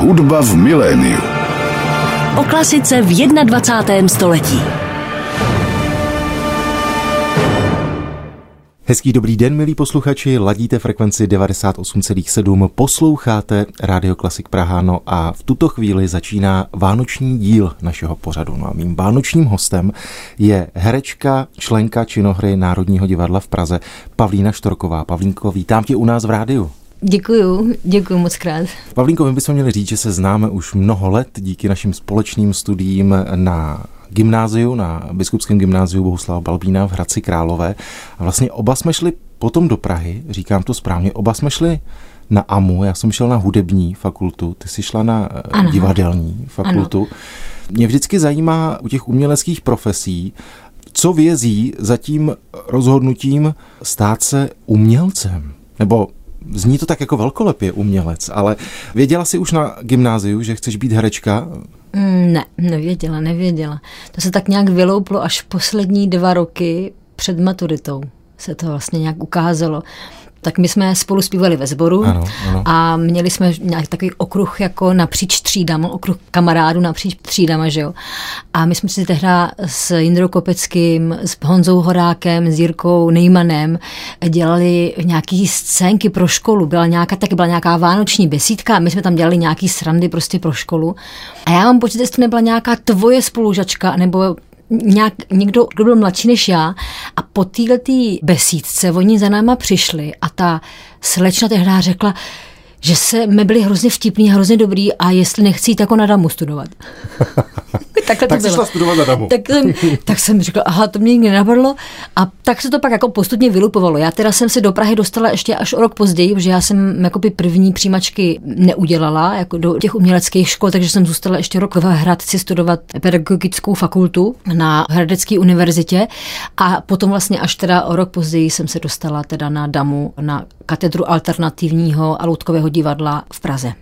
Hudba v miléniu. O klasice v 21. století. Hezký dobrý den, milí posluchači, ladíte frekvenci 98,7, posloucháte Radio Klasik Praha, no a v tuto chvíli začíná vánoční díl našeho pořadu. No a mým vánočním hostem je herečka, členka činohry Národního divadla v Praze, Pavlína Štorková. Pavlínko, vítám tě u nás v rádiu. Děkuju, děkuju moc krát. Pavlínko, my bychom měli říct, že se známe už mnoho let díky našim společným studiím na gymnáziu, na biskupském gymnáziu Bohuslava Balbína v Hradci Králové. A vlastně oba jsme šli potom do Prahy, říkám to správně, oba jsme šli na AMU, já jsem šel na hudební fakultu, ty jsi šla na eh, ano. divadelní fakultu. Ano. Mě vždycky zajímá u těch uměleckých profesí, co vězí za tím rozhodnutím stát se umělcem? Nebo zní to tak jako velkolepě umělec, ale věděla jsi už na gymnáziu, že chceš být herečka? Mm, ne, nevěděla, nevěděla. To se tak nějak vylouplo až poslední dva roky před maturitou se to vlastně nějak ukázalo tak my jsme spolu zpívali ve sboru ano, ano. a měli jsme nějaký takový okruh jako napříč třídama, okruh kamarádů napříč třídama, že jo. A my jsme si tehdy s Jindrou Kopeckým, s Honzou Horákem, s Jirkou Nejmanem dělali nějaký scénky pro školu. Byla nějaká, taky byla nějaká vánoční besídka a my jsme tam dělali nějaký srandy prostě pro školu. A já mám pocit, že to nebyla nějaká tvoje spolužačka nebo nějak, někdo, kdo byl mladší než já a po této besídce oni za náma přišli a ta slečna tehdy řekla, že se my byli hrozně vtipný, hrozně dobrý a jestli nechci jít jako na damu studovat. Takhle to tak bylo. studovat na damu. Tak jsem, tak jsem řekla, aha, to mě nikdy nenapadlo. A tak se to pak jako postupně vylupovalo. Já teda jsem se do Prahy dostala ještě až o rok později, protože já jsem jako by první přijímačky neudělala jako do těch uměleckých škol, takže jsem zůstala ještě rok v Hradci studovat pedagogickou fakultu na Hradecké univerzitě a potom vlastně až teda o rok později jsem se dostala teda na damu na katedru alternativního a loutkového divadla v Praze.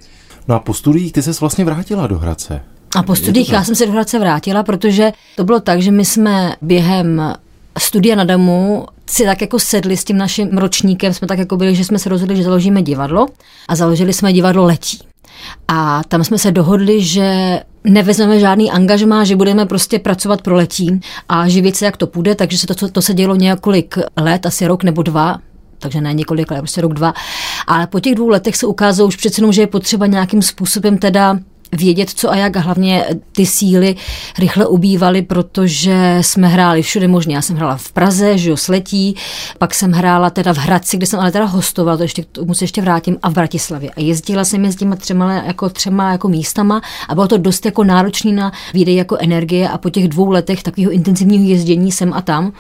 No a po studiích ty se vlastně vrátila do Hradce. A po studiích já jsem se do Hradce vrátila, protože to bylo tak, že my jsme během studia na Damu si tak jako sedli s tím naším ročníkem, jsme tak jako byli, že jsme se rozhodli, že založíme divadlo a založili jsme divadlo Letí. A tam jsme se dohodli, že nevezmeme žádný angažmá, že budeme prostě pracovat pro letí a živit se, jak to půjde, takže se to, to se dělo několik let, asi rok nebo dva, takže ne několik let, prostě rok, dva. Ale po těch dvou letech se ukázalo už přece jenom, že je potřeba nějakým způsobem teda vědět, co a jak a hlavně ty síly rychle ubývaly, protože jsme hráli všude možně. Já jsem hrála v Praze, že jo, Sletí, pak jsem hrála teda v Hradci, kde jsem ale teda hostovala, to ještě, tomu se ještě vrátím, a v Bratislavě. A jezdila jsem s těma třema, jako třema jako místama a bylo to dost jako náročný na výdej jako energie a po těch dvou letech takového intenzivního jezdění sem a tam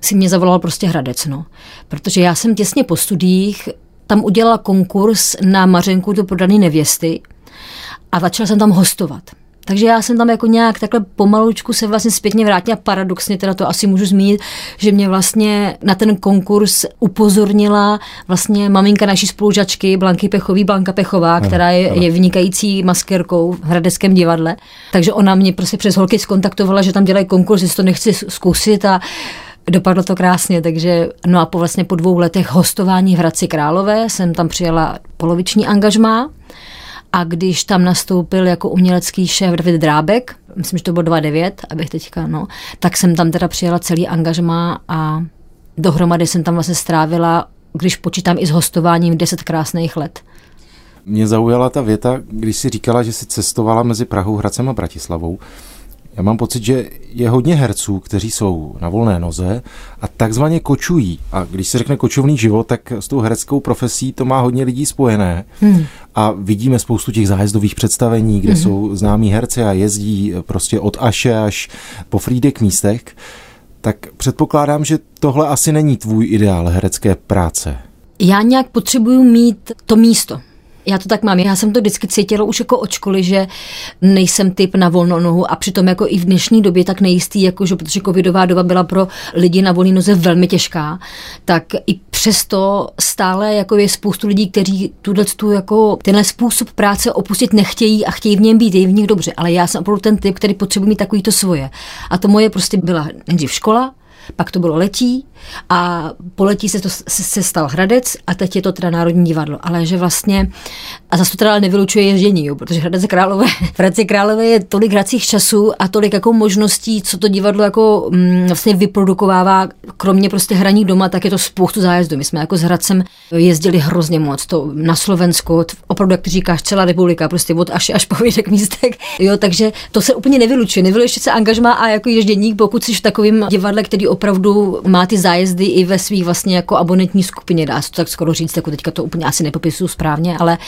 si mě zavolal prostě Hradec, no. Protože já jsem těsně po studiích tam udělala konkurs na Mařenku do prodané nevěsty a začala jsem tam hostovat. Takže já jsem tam jako nějak takhle pomalučku se vlastně zpětně vrátila. Paradoxně teda to asi můžu zmínit, že mě vlastně na ten konkurs upozornila vlastně maminka naší spolužačky Blanky Pechový, Blanka Pechová, ano, která je, je vynikající maskerkou v Hradeckém divadle. Takže ona mě prostě přes holky skontaktovala, že tam dělají konkurs, jestli to nechci zkusit a Dopadlo to krásně, takže no a po vlastně po dvou letech hostování v Hradci Králové jsem tam přijela poloviční angažmá a když tam nastoupil jako umělecký šéf David Drábek, myslím, že to bylo 29, abych teďka, no, tak jsem tam teda přijela celý angažmá a dohromady jsem tam vlastně strávila, když počítám i s hostováním, 10 krásných let. Mě zaujala ta věta, když si říkala, že si cestovala mezi Prahou, Hradcem a Bratislavou. Já mám pocit, že je hodně herců, kteří jsou na volné noze a takzvaně kočují. A když se řekne kočovný život, tak s tou hereckou profesí to má hodně lidí spojené. Hmm. A vidíme spoustu těch zájezdových představení, kde hmm. jsou známí herci a jezdí prostě od Aše až po Frídek místech. Tak předpokládám, že tohle asi není tvůj ideál herecké práce. Já nějak potřebuju mít to místo já to tak mám. Já jsem to vždycky cítila už jako od školy, že nejsem typ na volnou nohu a přitom jako i v dnešní době tak nejistý, jako že protože covidová doba byla pro lidi na volné noze velmi těžká, tak i přesto stále jako je spoustu lidí, kteří tuhle tu jako tenhle způsob práce opustit nechtějí a chtějí v něm být, je v nich dobře, ale já jsem opravdu ten typ, který potřebuje mít takový to svoje. A to moje prostě byla nejdřív škola, pak to bylo letí, A poletí se, to, se, stal Hradec a teď je to teda Národní divadlo. Ale že vlastně, a zase to teda nevylučuje ježdění, jo, protože Hradec Králové, v Hradci Králové je tolik hracích časů a tolik jako možností, co to divadlo jako mm, vlastně vyprodukovává, kromě prostě hraní doma, tak je to spoustu zájezdů. My jsme jako s Hradcem jezdili hrozně moc, to na Slovensku, opravdu, jak ty říkáš, celá republika, prostě od až, až po místek, jo, takže to se úplně nevylučuje. Nevylučuje se angažma a jako ježděník, pokud jsi v takovém divadle, který opravdu má ty zájezdy i ve svých vlastně jako abonentní skupině, dá se to tak skoro říct, jako teďka to úplně asi nepopisuju správně, ale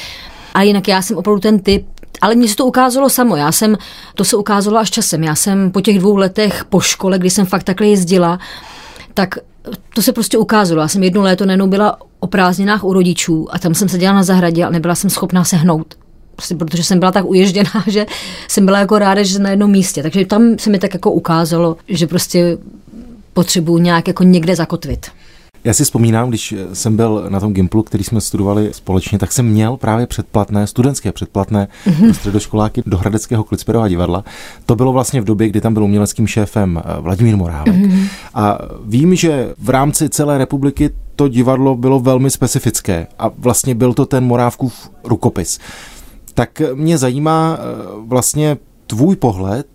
a jinak já jsem opravdu ten typ, ale mně se to ukázalo samo. Já jsem, to se ukázalo až časem. Já jsem po těch dvou letech po škole, kdy jsem fakt takhle jezdila, tak to se prostě ukázalo. Já jsem jedno léto nejenom byla o prázdninách u rodičů a tam jsem seděla na zahradě a nebyla jsem schopná se hnout. Prostě protože jsem byla tak uježděná, že jsem byla jako ráda, že jsem na jednom místě. Takže tam se mi tak jako ukázalo, že prostě potřebuji nějak jako někde zakotvit. Já si vzpomínám, když jsem byl na tom Gimplu, který jsme studovali společně, tak jsem měl právě předplatné, studentské předplatné mm-hmm. středoškoláky do Hradeckého Klicperova divadla. To bylo vlastně v době, kdy tam byl uměleckým šéfem eh, Vladimír Morávek. Mm-hmm. A vím, že v rámci celé republiky to divadlo bylo velmi specifické a vlastně byl to ten Morávkův rukopis. Tak mě zajímá eh, vlastně tvůj pohled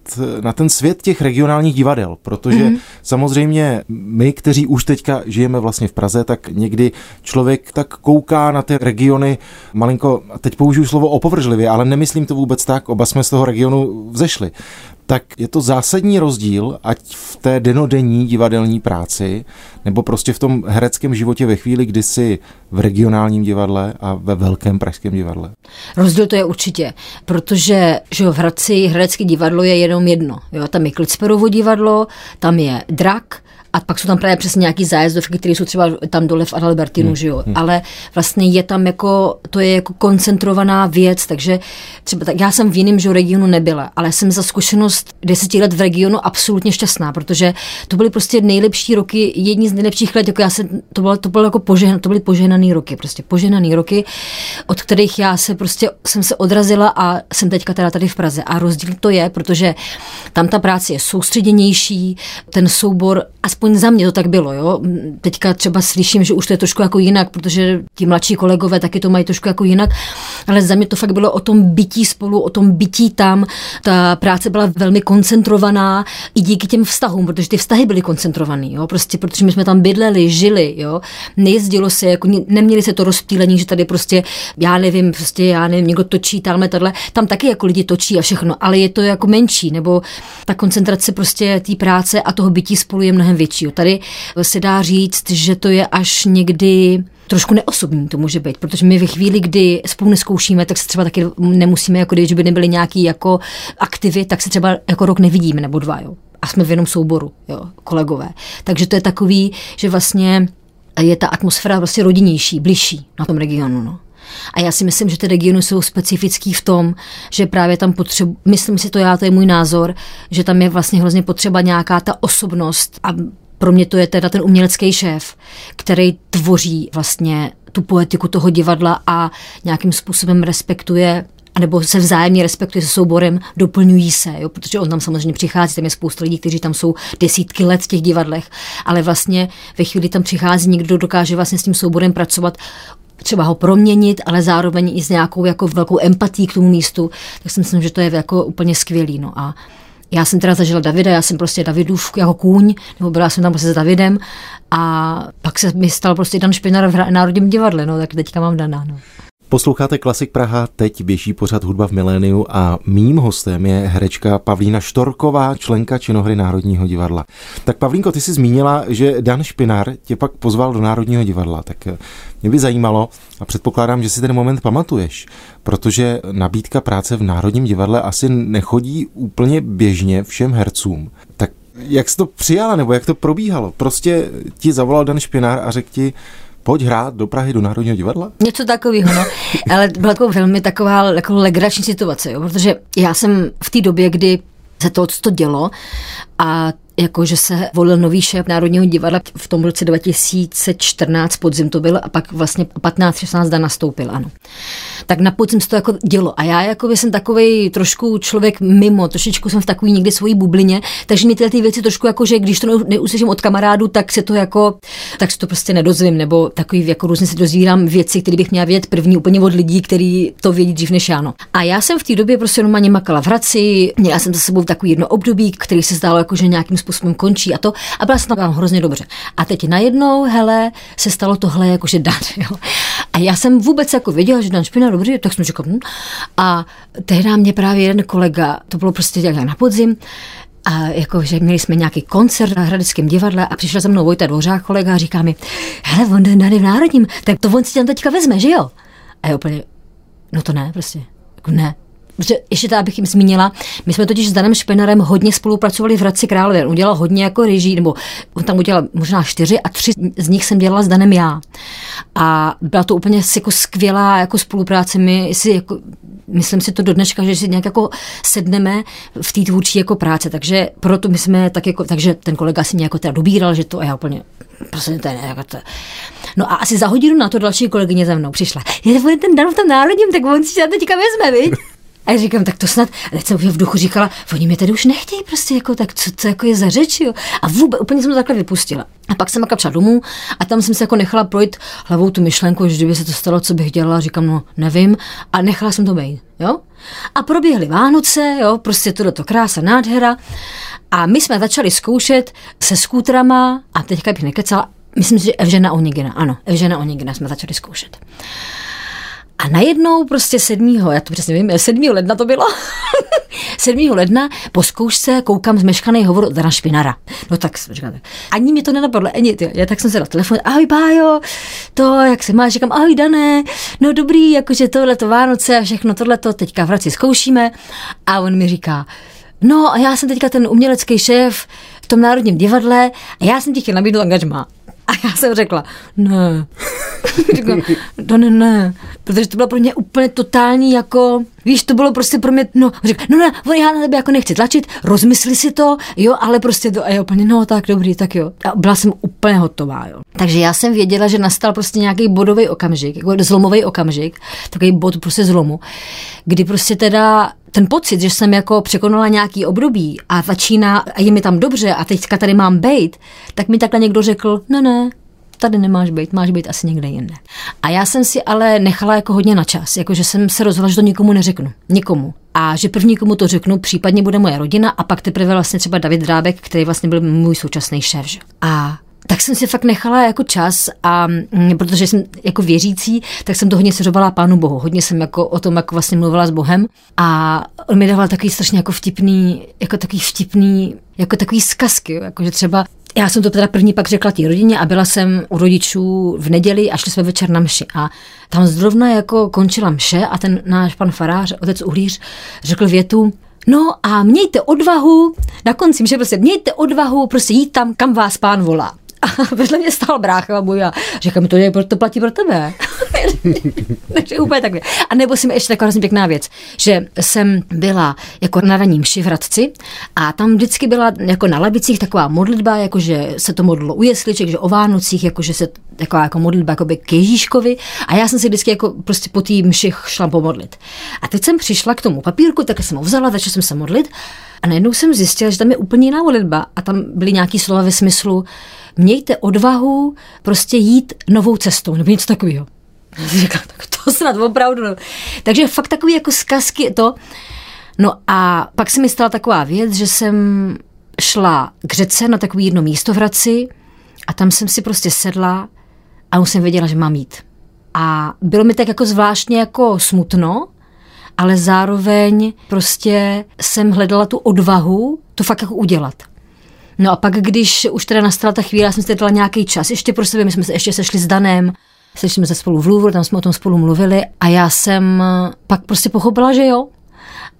na ten svět těch regionálních divadel, protože mm-hmm. samozřejmě my, kteří už teďka žijeme vlastně v Praze, tak někdy člověk tak kouká na ty regiony malinko, teď použiju slovo opovržlivě, ale nemyslím to vůbec tak, oba jsme z toho regionu vzešli tak je to zásadní rozdíl, ať v té denodenní divadelní práci, nebo prostě v tom hereckém životě ve chvíli, kdy jsi v regionálním divadle a ve velkém pražském divadle. Rozdíl to je určitě, protože že v Hradci herecké divadlo je jenom jedno. Jo? Tam je Klicperovo divadlo, tam je Drak, a pak jsou tam právě přesně nějaký zájezdovky, které jsou třeba tam dole v Adalbertinu, hmm. že jo. Hmm. Ale vlastně je tam jako, to je jako koncentrovaná věc, takže třeba tak já jsem v jiném že regionu nebyla, ale jsem za zkušenost deseti let v regionu absolutně šťastná, protože to byly prostě nejlepší roky, jedni z nejlepších let, jako já se, to bylo, to bylo jako požehn, to byly požehnaný roky, prostě požehnaný roky, od kterých já se prostě, jsem se odrazila a jsem teďka teda tady v Praze. A rozdíl to je, protože tam ta práce je soustředěnější, ten soubor, aspoň aspoň za mě to tak bylo, jo. Teďka třeba slyším, že už to je trošku jako jinak, protože ti mladší kolegové taky to mají trošku jako jinak, ale za mě to fakt bylo o tom bytí spolu, o tom bytí tam. Ta práce byla velmi koncentrovaná i díky těm vztahům, protože ty vztahy byly koncentrované, jo. Prostě protože my jsme tam bydleli, žili, jo. Nejezdilo se, jako neměli se to rozptýlení, že tady prostě, já nevím, prostě já nevím, někdo točí, tamhle, tohle. Tam taky jako lidi točí a všechno, ale je to jako menší, nebo ta koncentrace prostě té práce a toho bytí spolu je mnohem větší většího. Tady se dá říct, že to je až někdy trošku neosobní to může být, protože my ve chvíli, kdy spolu neskoušíme, tak se třeba taky nemusíme, jako když by nebyly nějaký jako aktivy, tak se třeba jako rok nevidíme nebo dva, jo. A jsme v jenom souboru, jo, kolegové. Takže to je takový, že vlastně je ta atmosféra vlastně rodinnější, bližší na tom regionu, no. A já si myslím, že ty regiony jsou specifický v tom, že právě tam potřebu, myslím si to já, to je můj názor, že tam je vlastně hrozně potřeba nějaká ta osobnost a pro mě to je teda ten umělecký šéf, který tvoří vlastně tu poetiku toho divadla a nějakým způsobem respektuje nebo se vzájemně respektuje se souborem, doplňují se, jo, protože on tam samozřejmě přichází, tam je spousta lidí, kteří tam jsou desítky let v těch divadlech, ale vlastně ve chvíli tam přichází někdo, dokáže vlastně s tím souborem pracovat, třeba ho proměnit, ale zároveň i s nějakou jako velkou empatí k tomu místu, tak si myslím, že to je jako úplně skvělý. No a já jsem teda zažila Davida, já jsem prostě Davidův jako kůň, nebo byla jsem tam prostě s Davidem a pak se mi stal prostě Dan Špinar v Národním divadle, no tak teďka mám Dana. No. Posloucháte Klasik Praha, teď běží pořad Hudba v miléniu a mým hostem je herečka Pavlína Štorková, členka činohry Národního divadla. Tak Pavlínko, ty jsi zmínila, že Dan Špinar tě pak pozval do Národního divadla, tak eh, mě by zajímalo a předpokládám, že si ten moment pamatuješ, protože nabídka práce v Národním divadle asi nechodí úplně běžně všem hercům. Tak jak jsi to přijala, nebo jak to probíhalo? Prostě ti zavolal Dan Špinár a řekl ti, pojď hrát do Prahy do Národního divadla? Něco takového, no. Ale byla to velmi taková jako legrační situace, jo, protože já jsem v té době, kdy se to, to dělo a jako že se volil nový šéf Národního divadla v tom roce 2014 podzim to byl a pak vlastně 15-16 dan nastoupil, ano. Tak na podzim se to jako dělo a já jako jsem takový trošku člověk mimo, trošičku jsem v takový někdy svojí bublině, takže mi tyhle ty věci trošku jako, že když to neuslyším od kamarádu, tak se to jako, tak se to prostě nedozvím, nebo takový jako různě se dozvírám věci, které bych měla vědět první úplně od lidí, kteří to vědí dřív než já. No. A já jsem v té době prostě normálně makala v Hradci, měla jsem za sebou takový jedno období, který se zdálo jako, že nějakým způsobem končí a to a byla jsem tam hrozně dobře. A teď najednou, hele, se stalo tohle jakože Dan. Jo. A já jsem vůbec jako věděla, že Dan Špina dobrý, tak jsem říkal, hm. a tehdy mě právě jeden kolega, to bylo prostě jak na podzim, a jako, že měli jsme nějaký koncert na Hradeckém divadle a přišel za mnou Vojta Dvořák, kolega, a říká mi, hele, on jde v Národním, tak to on si tam teďka vezme, že jo? A já úplně, no to ne, prostě, jako ne, Protože ještě to, abych jim zmínila, my jsme totiž s Danem Špenarem hodně spolupracovali v Hradci Králové. On udělal hodně jako režii, nebo on tam udělal možná čtyři a tři z nich jsem dělala s Danem já. A byla to úplně jako skvělá jako spolupráce. My si jako, myslím si to do dneška, že si nějak jako sedneme v té tvůrčí jako práce, takže proto my jsme tak jako, takže ten kolega si mě jako teda dobíral, že to a já úplně, prostě to je jako to. No a asi za hodinu na to další kolegyně za mnou přišla. Je to ten Dan v tom národním, tak on si to teďka vezme, viď? A já říkám, tak to snad, teď jsem v duchu říkala, oni mě tady už nechtějí prostě, jako, tak co to jako je za řeč, jo? A vůbec, úplně jsem to takhle vypustila. A pak jsem jako domů a tam jsem se jako nechala projít hlavou tu myšlenku, že kdyby se to stalo, co bych dělala, říkám, no nevím, a nechala jsem to být, jo? A proběhly Vánoce, jo, prostě tohle to krása, nádhera. A my jsme začali zkoušet se skútrama, a teďka bych nekecala, myslím si, že Evžena Onigina, ano, Evžena Onigina jsme začali zkoušet. A najednou prostě 7. já to přesně vím, 7. ledna to bylo. 7. ledna po zkoušce koukám zmeškaný hovor od Dana Špinara. No tak říkala, ani mi to nenapadlo, ani ty. Já tak jsem se na telefon, ahoj Bájo, to, jak se máš, říkám, ahoj Dané, no dobrý, jakože tohle to Vánoce a všechno tohle to teďka v Hradci zkoušíme. A on mi říká, no a já jsem teďka ten umělecký šéf v tom Národním divadle a já jsem ti chtěl nabídnout angažma. A já jsem řekla, ne. Řekla, to ne, ne. Protože to bylo pro mě úplně totální jako, víš, to bylo prostě pro mě, no, řekla, no ne, já na tebe jako nechci tlačit, rozmysli si to, jo, ale prostě to, a já úplně, no tak dobrý, tak jo. A byla jsem úplně hotová, jo. Takže já jsem věděla, že nastal prostě nějaký bodový okamžik, jako zlomový okamžik, takový bod prostě zlomu, kdy prostě teda ten pocit, že jsem jako překonala nějaký období a začíná, a je mi tam dobře a teďka tady mám bejt, tak mi takhle někdo řekl, ne, ne, tady nemáš být, máš být asi někde jinde. A já jsem si ale nechala jako hodně na čas, jako že jsem se rozhodla, že to nikomu neřeknu, nikomu. A že první komu to řeknu, případně bude moje rodina a pak teprve vlastně třeba David Drábek, který vlastně byl můj současný šéf. Že? A tak jsem si fakt nechala jako čas a mm, protože jsem jako věřící, tak jsem to hodně seřovala Pánu Bohu. Hodně jsem jako o tom jako vlastně mluvila s Bohem a on mi dával takový strašně jako vtipný, jako takový vtipný, jako takový zkazky, jako že třeba já jsem to teda první pak řekla té rodině a byla jsem u rodičů v neděli a šli jsme večer na mši. A tam zrovna jako končila mše a ten náš pan farář, otec Uhlíř, řekl větu, No a mějte odvahu, na konci, že prostě mějte odvahu prostě jít tam, kam vás pán volá. A vedle mě stál brácha můj a říká mi, to, je, to platí pro tebe. Takže úplně takhle. A nebo mi ještě taková pěkná věc, že jsem byla jako na raním Hradci a tam vždycky byla jako na labicích taková modlitba, jakože se to modlilo u jesliček, že o Vánocích, jakože se taková jako modlitba jakoby k Ježíškovi a já jsem si vždycky jako prostě po té mši šla pomodlit. A teď jsem přišla k tomu papírku, tak jsem ho vzala, začala jsem se modlit a najednou jsem zjistila, že tam je úplně jiná modlitba a tam byly nějaký slova ve smyslu, mějte odvahu prostě jít novou cestou, nebo něco takového. Říkám, tak to snad opravdu. Takže fakt takový jako zkazky to. No a pak se mi stala taková věc, že jsem šla k řece na takový jedno místo v Hradci a tam jsem si prostě sedla a už jsem věděla, že mám jít. A bylo mi tak jako zvláštně jako smutno, ale zároveň prostě jsem hledala tu odvahu to fakt jako udělat. No a pak, když už teda nastala ta chvíle, já jsem si dala nějaký čas ještě pro sebe, my jsme se ještě sešli s Danem, sešli jsme se spolu v Louvre, tam jsme o tom spolu mluvili a já jsem pak prostě pochopila, že jo.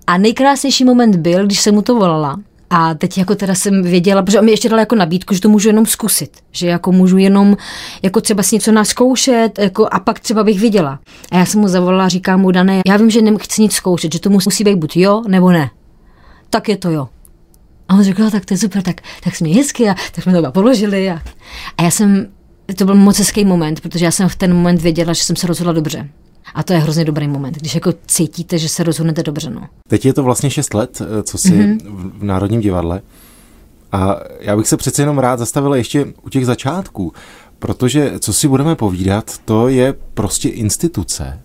A nejkrásnější moment byl, když jsem mu to volala, a teď jako teda jsem věděla, protože on mi ještě dal jako nabídku, že to můžu jenom zkusit, že jako můžu jenom jako třeba si něco naskoušet jako a pak třeba bych viděla. A já jsem mu zavolala říkám mu, Dané, já vím, že nechci nic zkoušet, že to musí být buď jo nebo ne. Tak je to jo. A on řekl, no, tak to je super, tak, tak jsme hezky a tak jsme to položili. A, a já jsem, to byl moc hezký moment, protože já jsem v ten moment věděla, že jsem se rozhodla dobře. A to je hrozně dobrý moment, když jako cítíte, že se rozhodnete dobře. No. Teď je to vlastně 6 let, eh, co jsi mm-hmm. v Národním divadle. A já bych se přece jenom rád zastavil ještě u těch začátků, protože co si budeme povídat, to je prostě instituce,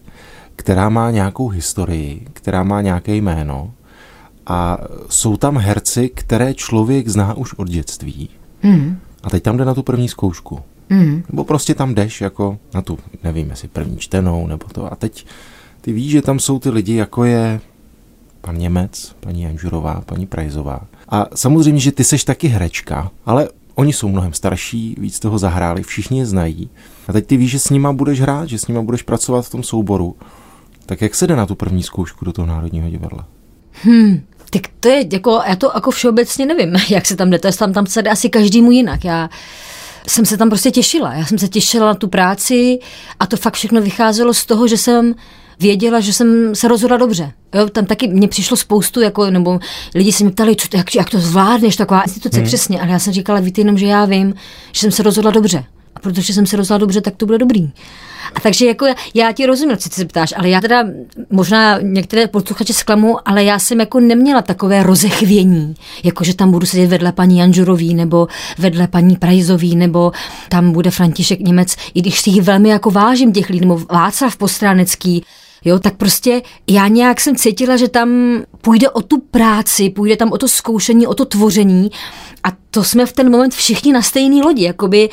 která má nějakou historii, která má nějaké jméno a jsou tam herci, které člověk zná už od dětství. Mm. A teď tam jde na tu první zkoušku. Mm. Nebo prostě tam jdeš jako na tu, nevím, jestli první čtenou nebo to. A teď ty víš, že tam jsou ty lidi, jako je pan Němec, paní Janžurová, paní Prajzová. A samozřejmě, že ty seš taky herečka, ale oni jsou mnohem starší, víc toho zahráli, všichni je znají. A teď ty víš, že s nima budeš hrát, že s nima budeš pracovat v tom souboru. Tak jak se jde na tu první zkoušku do toho Národního divadla? Hmm, tak to je, jako, já to jako všeobecně nevím, jak se tam jde, to je tam, tam se jde asi každému jinak. Já jsem se tam prostě těšila. Já jsem se těšila na tu práci a to fakt všechno vycházelo z toho, že jsem věděla, že jsem se rozhodla dobře. Jo, tam taky mě přišlo spoustu, jako, nebo lidi se mě ptali, co, jak, jak to zvládneš, taková instituce hmm. přesně, ale já jsem říkala, víte jenom, že já vím, že jsem se rozhodla dobře. Protože jsem se rozhodla dobře, tak to bude dobrý. A takže jako já ti rozumím, co se ptáš, ale já teda možná některé posluchače zklamu, ale já jsem jako neměla takové rozechvění, jako že tam budu sedět vedle paní Janžurový nebo vedle paní Prajzový nebo tam bude František Němec, i když si jich velmi jako vážím těch lidí, nebo Václav Postránecký, Jo, tak prostě já nějak jsem cítila, že tam půjde o tu práci, půjde tam o to zkoušení, o to tvoření a to jsme v ten moment všichni na stejné lodi, jakoby,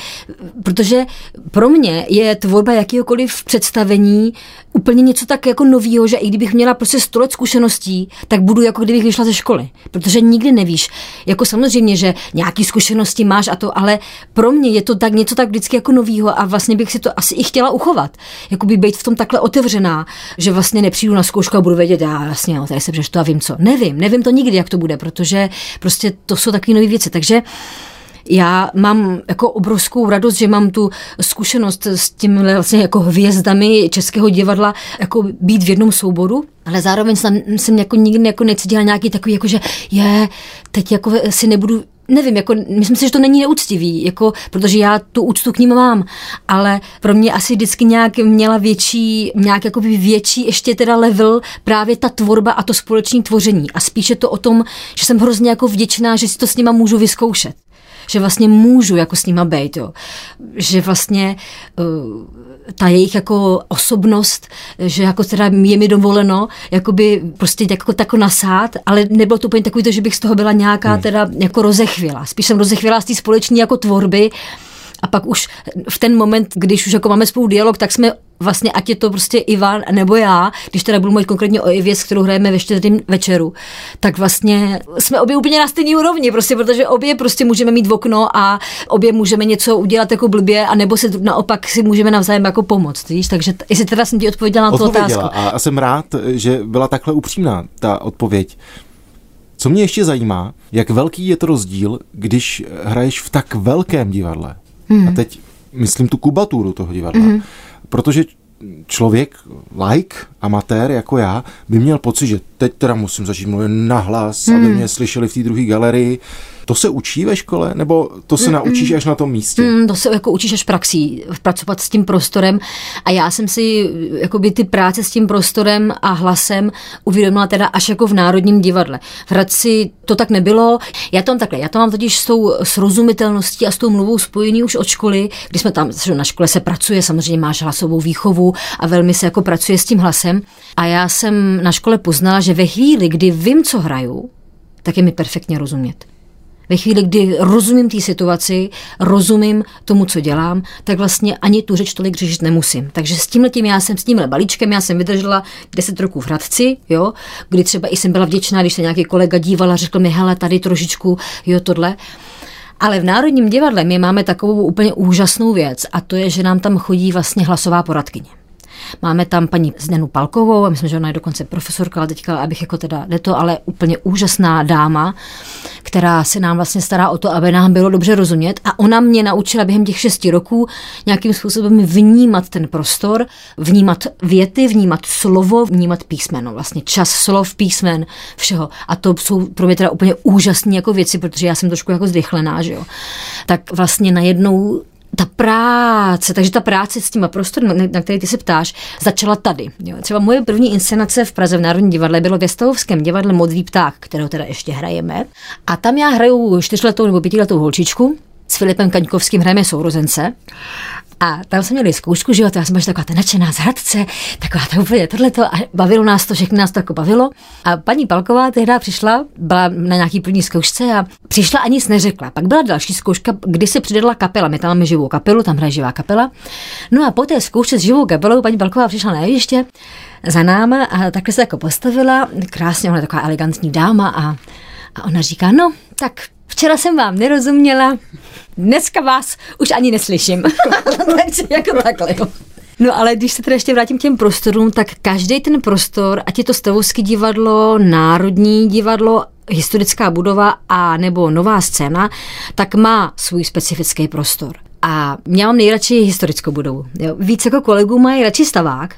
protože pro mě je tvorba jakýkoliv představení úplně něco tak jako novýho, že i kdybych měla prostě sto let zkušeností, tak budu jako kdybych vyšla ze školy, protože nikdy nevíš. Jako samozřejmě, že nějaký zkušenosti máš a to, ale pro mě je to tak něco tak vždycky jako novýho a vlastně bych si to asi i chtěla uchovat. Jakoby být v tom takhle otevřená, že vlastně nepřijdu na zkoušku a budu vědět, já vlastně, jo, tady se to a vím co. Nevím, nevím to nikdy, jak to bude, protože prostě to jsou takové nové věci. Takže já mám jako obrovskou radost, že mám tu zkušenost s těmi vlastně jako hvězdami Českého divadla, jako být v jednom souboru, ale zároveň jsem, jsem jako nikdy jako necítila nějaký takový, jako že je, teď jako si nebudu nevím, jako, myslím si, že to není neúctivý, jako, protože já tu úctu k ním mám, ale pro mě asi vždycky nějak měla větší, nějak jako větší ještě teda level právě ta tvorba a to společné tvoření. A spíše to o tom, že jsem hrozně jako vděčná, že si to s nima můžu vyzkoušet že vlastně můžu jako s nima být, jo. že vlastně uh, ta jejich jako osobnost, že jako teda je mi dovoleno, jakoby prostě jako tako nasát, ale nebylo to úplně takový to, že bych z toho byla nějaká hmm. teda jako rozechvěla. Spíš jsem rozechvěla z té společné jako tvorby, a pak už v ten moment, když už jako máme spolu dialog, tak jsme vlastně, ať je to prostě Ivan nebo já, když teda budu mluvit konkrétně o Ivě, s kterou hrajeme ve čtvrtém večeru, tak vlastně jsme obě úplně na stejné úrovni, prostě, protože obě prostě můžeme mít v okno a obě můžeme něco udělat jako blbě, a nebo se naopak si můžeme navzájem jako pomoct, víš? Takže t- jestli teda jsem ti odpověděla na tu otázku. A jsem rád, že byla takhle upřímná ta odpověď. Co mě ještě zajímá, jak velký je to rozdíl, když hraješ v tak velkém divadle. Hmm. A teď myslím tu kubaturu toho divadla. Hmm. Protože člověk, like, amatér jako já, by měl pocit, že teď teda musím začít mluvit nahlas, hmm. aby mě slyšeli v té druhé galerii. To se učí ve škole, nebo to se mm, naučíš až na tom místě? Mm, to se jako učíš až praxí, pracovat s tím prostorem. A já jsem si jakoby ty práce s tím prostorem a hlasem uvědomila teda až jako v Národním divadle. V Hradci to tak nebylo. Já to mám takhle, já to mám totiž s tou srozumitelností a s tou mluvou spojený už od školy, kdy jsme tam, na škole se pracuje, samozřejmě máš hlasovou výchovu a velmi se jako pracuje s tím hlasem. A já jsem na škole poznala, že ve chvíli, kdy vím, co hraju, tak je mi perfektně rozumět. Ve chvíli, kdy rozumím té situaci, rozumím tomu, co dělám, tak vlastně ani tu řeč tolik řešit nemusím. Takže s tím já jsem, s tímhle balíčkem, já jsem vydržela 10 roků v Hradci, jo, kdy třeba i jsem byla vděčná, když se nějaký kolega díval a řekl mi, hele, tady trošičku, jo, tohle. Ale v Národním divadle my máme takovou úplně úžasnou věc a to je, že nám tam chodí vlastně hlasová poradkyně. Máme tam paní Zdenu Palkovou, a myslím, že ona je dokonce profesorka, ale teďka, abych jako teda, jde to, ale úplně úžasná dáma, která se nám vlastně stará o to, aby nám bylo dobře rozumět. A ona mě naučila během těch šesti roků nějakým způsobem vnímat ten prostor, vnímat věty, vnímat slovo, vnímat písmeno, vlastně čas slov, písmen, všeho. A to jsou pro mě teda úplně úžasné jako věci, protože já jsem trošku jako zrychlená, že jo. Tak vlastně najednou ta práce, takže ta práce s těma prostory, na který ty se ptáš, začala tady. Jo. Třeba moje první inscenace v Praze v Národním divadle bylo v Stavovském divadle Modrý pták, kterého teda ještě hrajeme. A tam já hraju čtyřletou nebo pětiletou holčičku, s Filipem Kaňkovským hrajeme sourozence. A tam jsme měli zkoušku, že jo, to já jsem byla taková ta nadšená z Hradce, taková to úplně tohleto a bavilo nás to, všechny nás to jako bavilo. A paní Palková tehdy přišla, byla na nějaký první zkoušce a přišla a nic neřekla. Pak byla další zkouška, kdy se přidala kapela. My tam máme živou kapelu, tam hraje živá kapela. No a po té zkoušce s živou kapelou paní Palková přišla na jeviště za náma a takhle se jako postavila. Krásně, ona taková elegantní dáma a, a ona říká, no, tak včera jsem vám nerozuměla, dneska vás už ani neslyším. Takže jako takhle. Jo. No ale když se teda ještě vrátím k těm prostorům, tak každý ten prostor, ať je to Stavovské divadlo, Národní divadlo, historická budova a nebo nová scéna, tak má svůj specifický prostor. A já mám nejradši historickou budovu. Jo. Víc jako kolegů mají radši stavák.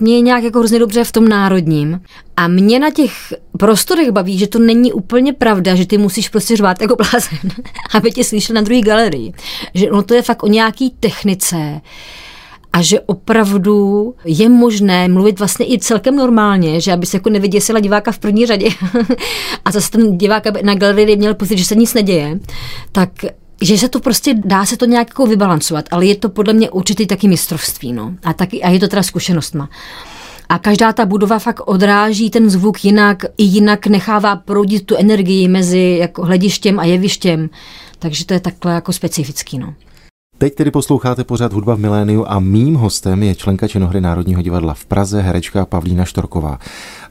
Mě je nějak jako hrozně dobře v tom národním. A mě na těch prostorech baví, že to není úplně pravda, že ty musíš prostě řvát jako blázen, aby tě slyšel na druhé galerii. Že ono to je fakt o nějaký technice, a že opravdu je možné mluvit vlastně i celkem normálně, že aby se jako nevyděsila diváka v první řadě a zase ten divák na galerii měl pocit, že se nic neděje, tak že se to prostě dá se to nějak jako vybalancovat, ale je to podle mě určitě taky mistrovství, no. A, taky, a je to teda zkušenostma. A každá ta budova fakt odráží ten zvuk jinak, i jinak nechává proudit tu energii mezi jako hledištěm a jevištěm. Takže to je takhle jako specifický, no. Teď tedy posloucháte pořád Hudba v miléniu a mým hostem je členka činohry Národního divadla v Praze, herečka Pavlína Štorková.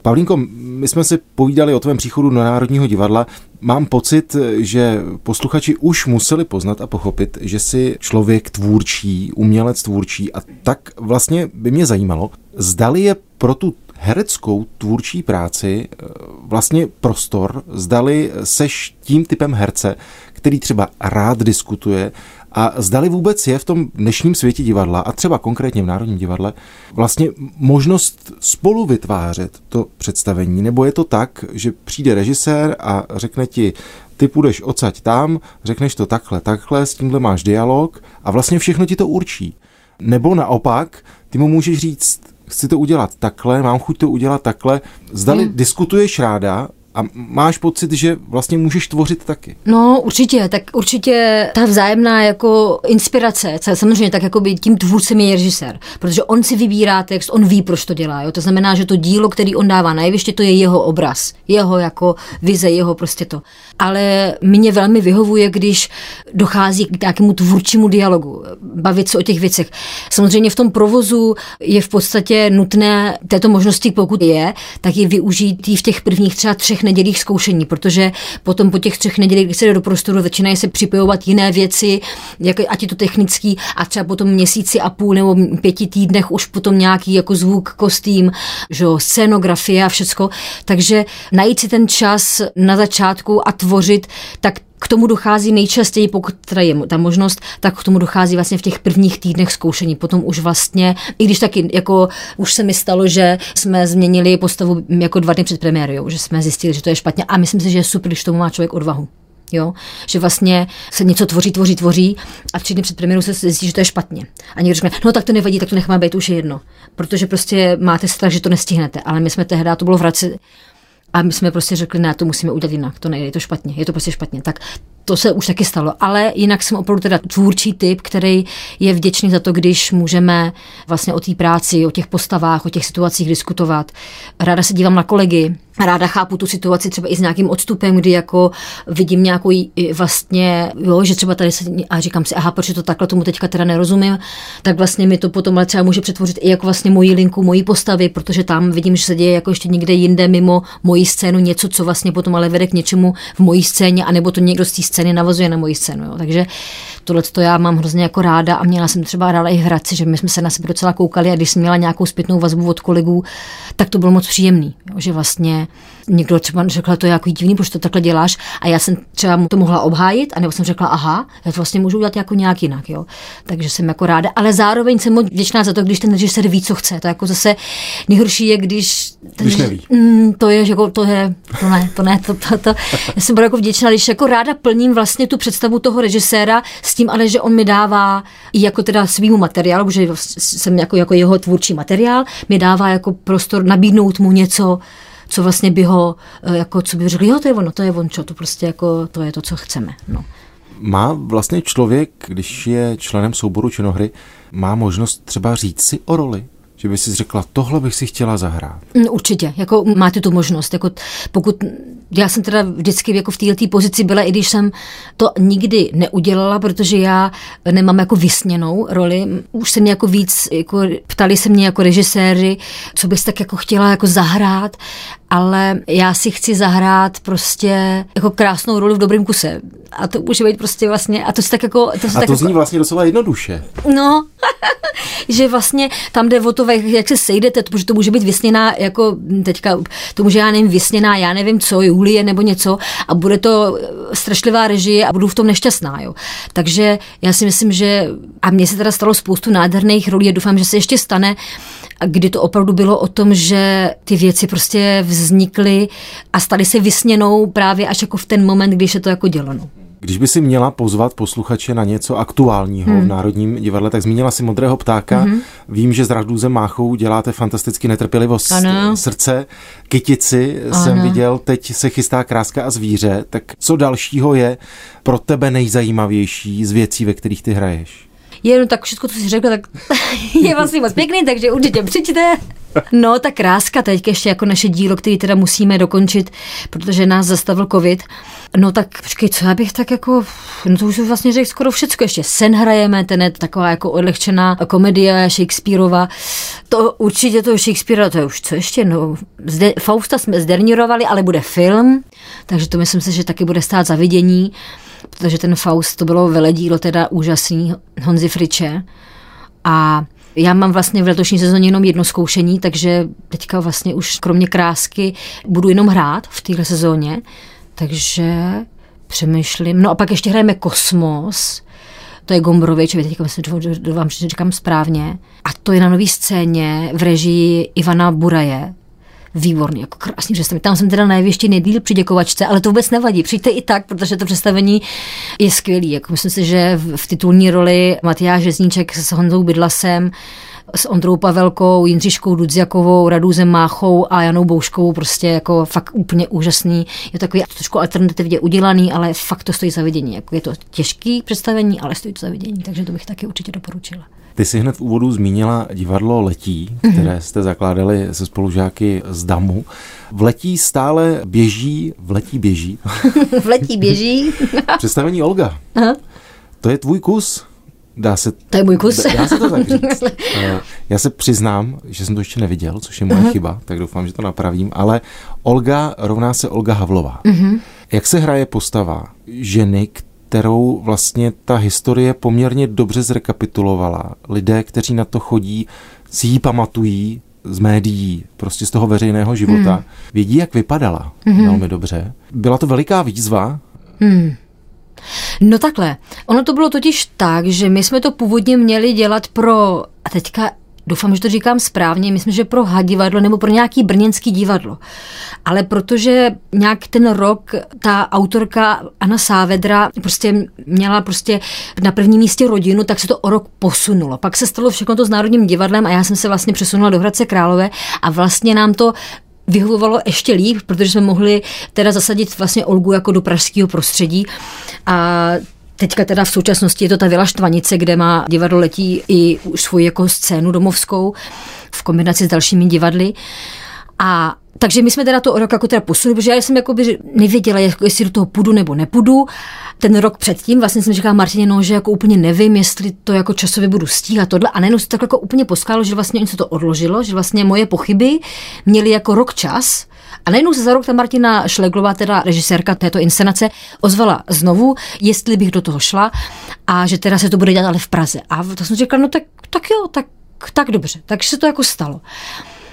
Pavlínko, my jsme si povídali o tvém příchodu do Národního divadla. Mám pocit, že posluchači už museli poznat a pochopit, že jsi člověk tvůrčí, umělec tvůrčí a tak vlastně by mě zajímalo, zdali je pro tu hereckou tvůrčí práci eh, vlastně prostor, zdali seš tím typem herce, který třeba rád diskutuje a zdali vůbec je v tom dnešním světě divadla, a třeba konkrétně v Národním divadle, vlastně možnost spolu vytvářet to představení, nebo je to tak, že přijde režisér a řekne ti, ty půjdeš odsaď tam, řekneš to takhle, takhle, s tímhle máš dialog a vlastně všechno ti to určí. Nebo naopak, ty mu můžeš říct, chci to udělat takhle, mám chuť to udělat takhle, zdali hmm. diskutuješ ráda a máš pocit, že vlastně můžeš tvořit taky? No určitě, tak určitě ta vzájemná jako inspirace, samozřejmě tak jako by tím tvůrcem je režisér, protože on si vybírá text, on ví, proč to dělá. Jo? To znamená, že to dílo, který on dává na jeviště, to je jeho obraz, jeho jako vize, jeho prostě to. Ale mě velmi vyhovuje, když dochází k nějakému tvůrčímu dialogu, bavit se o těch věcech. Samozřejmě v tom provozu je v podstatě nutné této možnosti, pokud je, tak je využít v těch prvních třeba třech nedělích zkoušení, protože potom po těch třech nedělích, když se jde do prostoru, začínají se připojovat jiné věci, jak, ať je to technický, a třeba potom měsíci a půl nebo pěti týdnech už potom nějaký jako zvuk, kostým, že scenografie a všecko. Takže najít si ten čas na začátku a tvořit, tak k tomu dochází nejčastěji, pokud teda je ta možnost, tak k tomu dochází vlastně v těch prvních týdnech zkoušení. Potom už vlastně, i když taky jako už se mi stalo, že jsme změnili postavu jako dva dny před premiérou, že jsme zjistili, že to je špatně a myslím si, že je super, když tomu má člověk odvahu. Jo? Že vlastně se něco tvoří, tvoří, tvoří a tři dny před premiérou se zjistí, že to je špatně. A někdo řekne, no tak to nevadí, tak to necháme být, už je jedno. Protože prostě máte strach, že to nestihnete. Ale my jsme tehdy, to bylo v Hradci, a my jsme prostě řekli, ne, to musíme udělat jinak, to nejde, je to špatně, je to prostě špatně. Tak to se už taky stalo, ale jinak jsem opravdu teda tvůrčí typ, který je vděčný za to, když můžeme vlastně o té práci, o těch postavách, o těch situacích diskutovat. Ráda se dívám na kolegy, ráda chápu tu situaci třeba i s nějakým odstupem, kdy jako vidím nějakou vlastně, jo, že třeba tady se, a říkám si, aha, proč to takhle, tomu teďka teda nerozumím, tak vlastně mi to potom ale třeba může přetvořit i jako vlastně moji linku, moji postavy, protože tam vidím, že se děje jako ještě někde jinde mimo moji scénu něco, co vlastně potom ale vede k něčemu v mojí scéně, anebo to někdo z scény navazuje na moji scénu. Jo. Takže tohle to já mám hrozně jako ráda a měla jsem třeba ráda i Hradci, že my jsme se na sebe docela koukali a když jsem měla nějakou zpětnou vazbu od kolegů, tak to bylo moc příjemný, jo, že vlastně někdo třeba řekl, to je jako divný, proč to takhle děláš a já jsem třeba mu to mohla obhájit a nebo jsem řekla, aha, já to vlastně můžu udělat jako nějak jinak, jo. Takže jsem jako ráda, ale zároveň jsem moc vděčná za to, když ten režisér ví, co chce. To jako zase nejhorší je, když, ten, když neví. Mm, to je, jako, to je, to ne, to ne, to, to, to, já jsem byla jako vděčná, když jako ráda plním vlastně tu představu toho režiséra s tím, ale že on mi dává i jako teda svýmu materiálu, že jsem jako, jako jeho tvůrčí materiál, mi dává jako prostor nabídnout mu něco, co vlastně by ho, eh, jako, co by řekl, jo, to je ono, to je on, čo, to prostě jako, to je to, co chceme. No. Má vlastně člověk, když je členem souboru činohry, má možnost třeba říct si o roli? Že by si řekla, tohle bych si chtěla zahrát. Mm, určitě, jako máte tu možnost. Jako pokud, já jsem teda vždycky jako v této pozici byla, i když jsem to nikdy neudělala, protože já nemám jako vysněnou roli. Už se mě jako víc, jako, ptali se mě jako režiséři, co bys tak jako chtěla jako zahrát ale já si chci zahrát prostě jako krásnou roli v dobrém kuse. A to může být prostě vlastně, a to si tak jako... To si a tak to zní jako, vlastně docela jednoduše. No, že vlastně tam jde o to, jak se sejdete, protože to může být vysněná, jako teďka, to může já nevím, vysněná, já nevím co, Julie nebo něco a bude to strašlivá režie a budu v tom nešťastná, jo. Takže já si myslím, že, a mně se teda stalo spoustu nádherných rolí a doufám, že se ještě stane, kdy to opravdu bylo o tom, že ty věci prostě vznikly a staly se vysněnou právě až jako v ten moment, když se to jako dělo. No. Když by si měla pozvat posluchače na něco aktuálního hmm. v Národním divadle, tak zmínila si Modrého ptáka. Hmm. Vím, že s Radůzem Máchou děláte fantasticky netrpělivost ano. srdce. Kytici ano. jsem viděl, teď se chystá Kráska a zvíře. Tak co dalšího je pro tebe nejzajímavější z věcí, ve kterých ty hraješ? Jenom tak všechno, co jsi řekla, tak je vlastně moc pěkný, takže určitě přečte. No, ta kráska teď ještě jako naše dílo, který teda musíme dokončit, protože nás zastavil covid. No tak počkej, co já bych tak jako, no to už vlastně řekl skoro všecko, ještě sen hrajeme, ten je taková jako odlehčená komedie Shakespeareova. To určitě to Shakespeare, to je už co ještě, no, zde, Fausta jsme zdernírovali, ale bude film, takže to myslím si, že taky bude stát za vidění protože ten Faust to bylo veledílo teda úžasný Honzi Friče a já mám vlastně v letošní sezóně jenom jedno zkoušení, takže teďka vlastně už kromě krásky budu jenom hrát v téhle sezóně, takže přemýšlím. No a pak ještě hrajeme Kosmos, to je Gombrovič, že vám říkám správně. A to je na nový scéně v režii Ivana Buraje, výborný, jako krásný představení. Tam jsem teda na jevišti nejdýl při děkovačce, ale to vůbec nevadí. Přijďte i tak, protože to představení je skvělý. Jako myslím si, že v, titulní roli Matyáš Řezníček s Honzou Bydlasem s Ondrou Pavelkou, Jindřiškou Dudziakovou, Radůzem Máchou a Janou Bouškovou, prostě jako fakt úplně úžasný. Je to takový trošku alternativně udělaný, ale fakt to stojí za vidění. Jako je to těžký představení, ale stojí to za vidění, takže to bych taky určitě doporučila. Ty si hned v úvodu zmínila divadlo Letí, mhm. které jste zakládali se spolužáky z DAMu. V Letí stále běží, v Letí běží. v Letí běží. Představení Olga. Aha. To je tvůj kus? Dá se, to je můj kus. Dá se to tak říct. Eh, já se přiznám, že jsem to ještě neviděl, což je moje uh-huh. chyba, tak doufám, že to napravím, ale Olga rovná se Olga Havlová. Uh-huh. Jak se hraje postava ženy, kterou vlastně ta historie poměrně dobře zrekapitulovala. Lidé, kteří na to chodí, si ji pamatují z médií, prostě z toho veřejného života. Hmm. Vědí, jak vypadala hmm. velmi dobře. Byla to veliká výzva. Hmm. No takhle, ono to bylo totiž tak, že my jsme to původně měli dělat pro, a teďka doufám, že to říkám správně, myslím, že pro hadivadlo nebo pro nějaký brněnský divadlo. Ale protože nějak ten rok ta autorka Anna Sávedra prostě měla prostě na prvním místě rodinu, tak se to o rok posunulo. Pak se stalo všechno to s Národním divadlem a já jsem se vlastně přesunula do Hradce Králové a vlastně nám to vyhovovalo ještě líp, protože jsme mohli teda zasadit vlastně Olgu jako do pražského prostředí a Teďka teda v současnosti je to ta Vila Štvanice, kde má divadlo letí i svoji jako scénu domovskou v kombinaci s dalšími divadly. A takže my jsme teda to rok jako teda posunuli, protože já jsem jako by nevěděla, jestli do toho půjdu nebo nepůjdu. Ten rok předtím vlastně jsem říkala Martině, no, že jako úplně nevím, jestli to jako časově budu stíhat tohle. A najednou se tak jako úplně poskálo, že vlastně se to odložilo, že vlastně moje pochyby měly jako rok čas A najednou se za rok ta Martina Šleglová, teda režisérka této inscenace, ozvala znovu, jestli bych do toho šla a že teda se to bude dělat ale v Praze. A to jsem říkala, no tak, tak jo, tak, tak dobře. Takže se to jako stalo.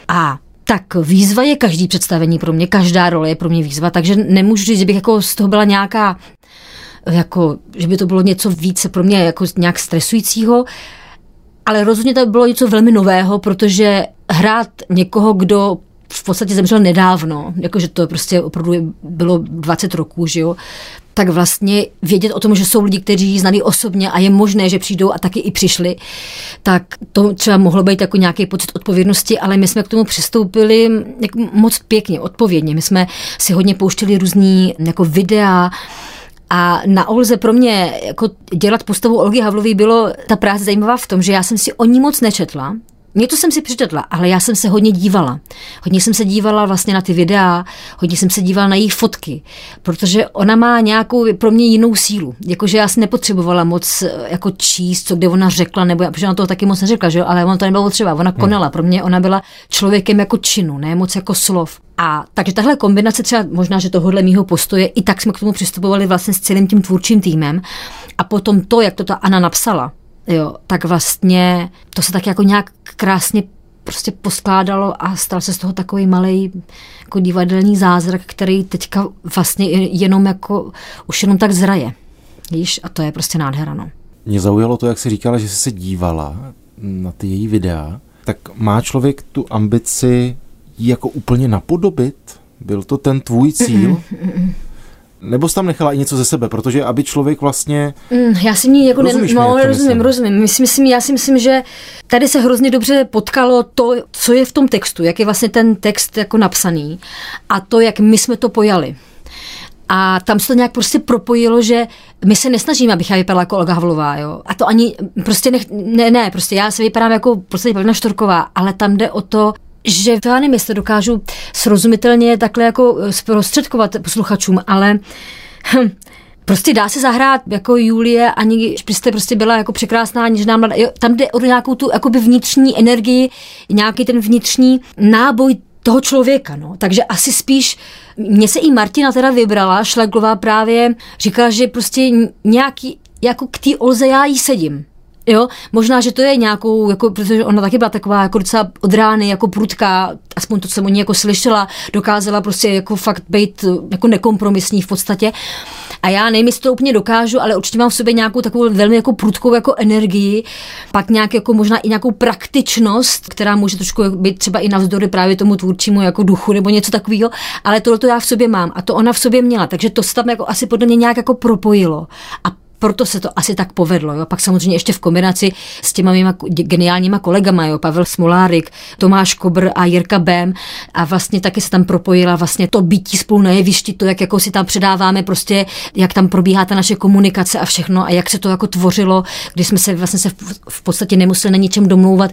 A tak výzva je každý představení pro mě, každá role je pro mě výzva, takže nemůžu říct, že bych jako z toho byla nějaká, jako, že by to bylo něco více pro mě jako nějak stresujícího, ale rozhodně to bylo něco velmi nového, protože hrát někoho, kdo v podstatě zemřel nedávno, jakože to prostě opravdu bylo 20 roků, že jo, tak vlastně vědět o tom, že jsou lidi, kteří ji znali osobně a je možné, že přijdou a taky i přišli, tak to třeba mohlo být jako nějaký pocit odpovědnosti, ale my jsme k tomu přistoupili jako moc pěkně, odpovědně. My jsme si hodně pouštěli různý jako videa, a na Olze pro mě jako dělat postavu Olgy Havlové bylo ta práce zajímavá v tom, že já jsem si o ní moc nečetla, Něco jsem si přečetla, ale já jsem se hodně dívala. Hodně jsem se dívala vlastně na ty videa, hodně jsem se dívala na její fotky, protože ona má nějakou pro mě jinou sílu. Jakože já si nepotřebovala moc eh, jako číst, co kde ona řekla, nebo protože ona toho taky moc neřekla, že? ale ona to nebylo potřeba. Ona konala. Pro mě ona byla člověkem jako činu, ne moc jako slov. A takže tahle kombinace třeba možná, že tohohle mýho postoje, i tak jsme k tomu přistupovali vlastně s celým tím tvůrčím týmem. A potom to, jak to ta Anna napsala, jo, tak vlastně to se tak jako nějak krásně prostě poskládalo a stal se z toho takový malý jako divadelní zázrak, který teďka vlastně jenom jako, už jenom tak zraje. Víš, a to je prostě nádhera, no. Mě zaujalo to, jak jsi říkala, že jsi se dívala na ty její videa, tak má člověk tu ambici jako úplně napodobit? Byl to ten tvůj cíl? Nebo jsi tam nechala i něco ze sebe, protože aby člověk vlastně... Mm, já si ní jako... Rozumíš ne, no, mě, rozumím, rozumím. Myslím, myslím, já si myslím, že tady se hrozně dobře potkalo to, co je v tom textu, jak je vlastně ten text jako napsaný a to, jak my jsme to pojali. A tam se to nějak prostě propojilo, že my se nesnažíme, abych já vypadala jako Olga Havlová, jo. A to ani prostě nech, ne, ne, prostě já se vypadám jako prostě Pavlina Štorková, ale tam jde o to, že já nevím, jestli dokážu srozumitelně takhle jako zprostředkovat posluchačům, ale hm, Prostě dá se zahrát jako Julie, ani byste prostě byla jako překrásná, něžná. Jo, tam jde o nějakou tu jakoby vnitřní energii, nějaký ten vnitřní náboj toho člověka, no. Takže asi spíš, mě se i Martina teda vybrala, Šleglová právě říkala, že prostě nějaký, jako k té Olze já jí sedím. Jo, možná, že to je nějakou, jako, protože ona taky byla taková jako docela od rány, jako prudká, aspoň to, co jsem o ní jako slyšela, dokázala prostě jako fakt být jako nekompromisní v podstatě. A já nevím, jestli to úplně dokážu, ale určitě mám v sobě nějakou takovou velmi jako prudkou jako energii, pak nějak jako možná i nějakou praktičnost, která může trošku být třeba i navzdory právě tomu tvůrčímu jako duchu nebo něco takového, ale tohle to já v sobě mám a to ona v sobě měla, takže to se tam jako asi podle mě nějak jako propojilo. A proto se to asi tak povedlo. Jo. Pak samozřejmě ještě v kombinaci s těma mýma geniálníma kolegama, jo. Pavel Smolárik, Tomáš Kobr a Jirka Bém a vlastně taky se tam propojila vlastně to bytí spolu na jevišti, to, jak jako si tam předáváme prostě, jak tam probíhá ta naše komunikace a všechno a jak se to jako tvořilo, když jsme se vlastně se v, v podstatě nemuseli na ničem domlouvat.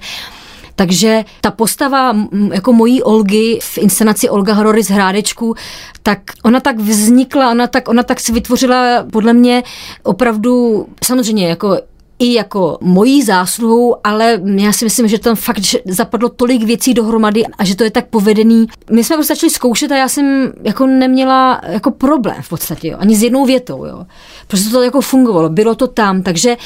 Takže ta postava jako mojí Olgy v inscenaci Olga Horory z Hrádečku, tak ona tak vznikla, ona tak, ona tak si vytvořila podle mě opravdu, samozřejmě jako i jako mojí zásluhou, ale já si myslím, že tam fakt že zapadlo tolik věcí dohromady a že to je tak povedený. My jsme prostě začali zkoušet a já jsem jako neměla jako problém v podstatě, jo. ani s jednou větou, jo. Prostě to jako fungovalo, bylo to tam, takže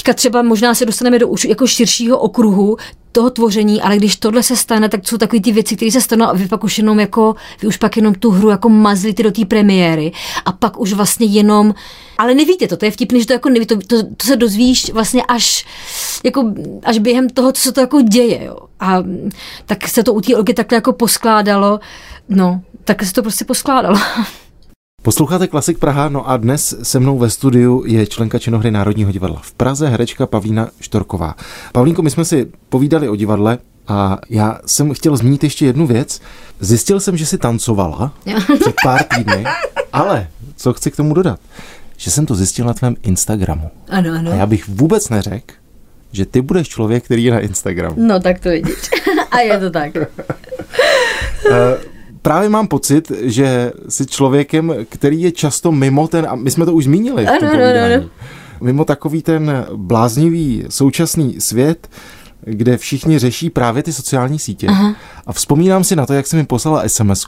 teďka třeba možná se dostaneme do už jako širšího okruhu toho tvoření, ale když tohle se stane, tak jsou takové ty věci, které se stanou a vy pak už jenom jako, vy už pak jenom tu hru jako mazlíte do té premiéry a pak už vlastně jenom, ale nevíte to, to je vtipný, že to jako neví, to, to, to se dozvíš vlastně až, jako, až během toho, co se to jako děje, jo. A tak se to u té Olgy takhle jako poskládalo, no, tak se to prostě poskládalo. Posloucháte Klasik Praha, no a dnes se mnou ve studiu je členka činohry Národního divadla v Praze, herečka Pavlína Štorková. Pavlínko, my jsme si povídali o divadle a já jsem chtěl zmínit ještě jednu věc. Zjistil jsem, že si tancovala před pár týdny, ale co chci k tomu dodat, že jsem to zjistil na tvém Instagramu. Ano, ano. A já bych vůbec neřekl, že ty budeš člověk, který je na Instagramu. No tak to vidíš. a je to tak. Právě mám pocit, že jsi člověkem, který je často mimo ten, a my jsme to už zmínili v tom ano, ano, ano. mimo takový ten bláznivý současný svět, kde všichni řeší právě ty sociální sítě. Aha. A vzpomínám si na to, jak jsem mi poslala sms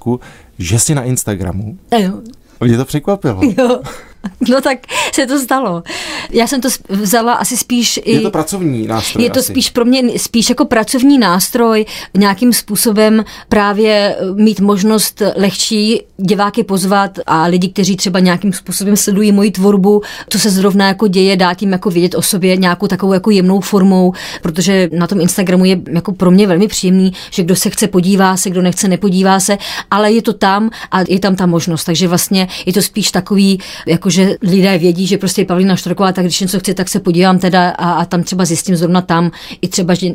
že jsi na Instagramu. Jo. Mě to překvapilo. Jo. No tak se to stalo. Já jsem to vzala asi spíš... Je to pracovní nástroj Je to asi. spíš pro mě spíš jako pracovní nástroj, nějakým způsobem právě mít možnost lehčí diváky pozvat a lidi, kteří třeba nějakým způsobem sledují moji tvorbu, co se zrovna jako děje, dát jim jako vědět o sobě nějakou takovou jako jemnou formou, protože na tom Instagramu je jako pro mě velmi příjemný, že kdo se chce podívá se, kdo nechce nepodívá se, ale je to tam a je tam ta možnost, takže vlastně je to spíš takový jako že lidé vědí, že prostě Pavlína Štroková, tak když něco chci, tak se podívám teda a, a tam třeba zjistím zrovna tam i třeba, že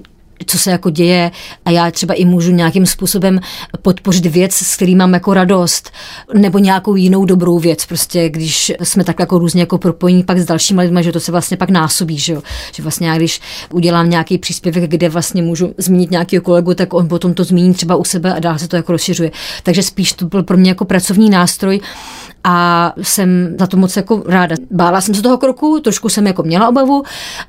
co se jako děje a já třeba i můžu nějakým způsobem podpořit věc, s který mám jako radost, nebo nějakou jinou dobrou věc, prostě když jsme tak jako různě jako propojení pak s dalšími lidmi, že to se vlastně pak násobí, že jo? že vlastně já když udělám nějaký příspěvek, kde vlastně můžu zmínit nějakého kolegu, tak on potom to zmíní třeba u sebe a dál se to jako rozšiřuje. Takže spíš to byl pro mě jako pracovní nástroj a jsem za to moc jako ráda. Bála jsem se toho kroku, trošku jsem jako měla obavu,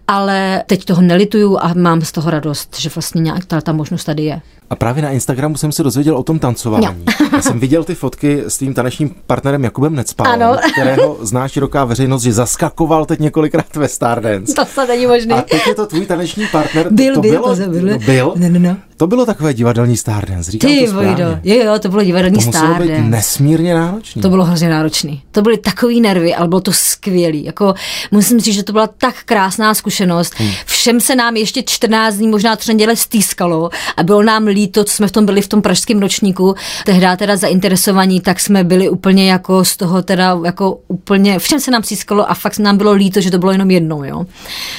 ale teď toho nelituju a mám z toho radost, že vlastně nějak ta, ta možnost tady je. A právě na Instagramu jsem se dozvěděl o tom tancování. No. Já jsem viděl ty fotky s tím tanečním partnerem Jakubem Necpálem, ano. kterého zná široká veřejnost, že zaskakoval teď několikrát ve Stardance. To se není možné. A teď je to tvůj taneční partner. Byl, to byl, bylo, to byl. byl? No, no, no. To bylo takové divadelní Stardance, říkám Ty to vojdo, jo, jo, to bylo divadelní to muselo Stardance. být nesmírně náročné. To bylo hrozně náročný. To byly takový nervy, ale bylo to skvělý. Jako, musím říct, že to byla tak krásná zkušenost. Hmm. Všem se nám ještě 14 dní, možná tři neděle stýskalo a bylo nám líto, co jsme v tom byli v tom pražském ročníku. Tehdy teda zainteresovaní, tak jsme byli úplně jako z toho teda jako úplně, všem se nám stýskalo a fakt nám bylo líto, že to bylo jenom jednou, jo.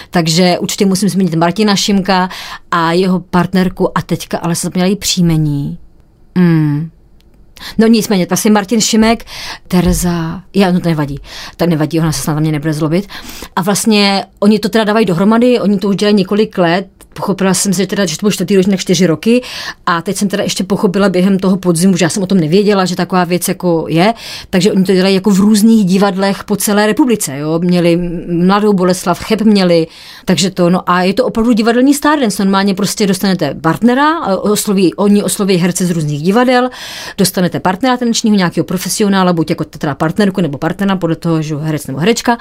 Takže určitě musím zmínit Martina Šimka a jeho partnerku a teďka, ale se zapomněla její příjmení. Mm, No nicméně, vlastně Martin Šimek, Tereza, já, no to nevadí, tak nevadí, ona se snad na mě nebude zlobit. A vlastně oni to teda dávají dohromady, oni to už dělají několik let, pochopila jsem si teda, že to byl čtvrtý ročník čtyři roky. A teď jsem teda ještě pochopila během toho podzimu, že já jsem o tom nevěděla, že taková věc jako je, takže oni to dělají jako v různých divadlech po celé republice, jo, měli Mladou Boleslav, Cheb měli, takže to, no a je to opravdu divadelní Stardance, normálně prostě dostanete partnera, osloví, oni osloví herce z různých divadel, dostanete partnera tanečního, nějakého profesionála, buď jako teda partnerku nebo partnera, podle toho, že herec nebo herečka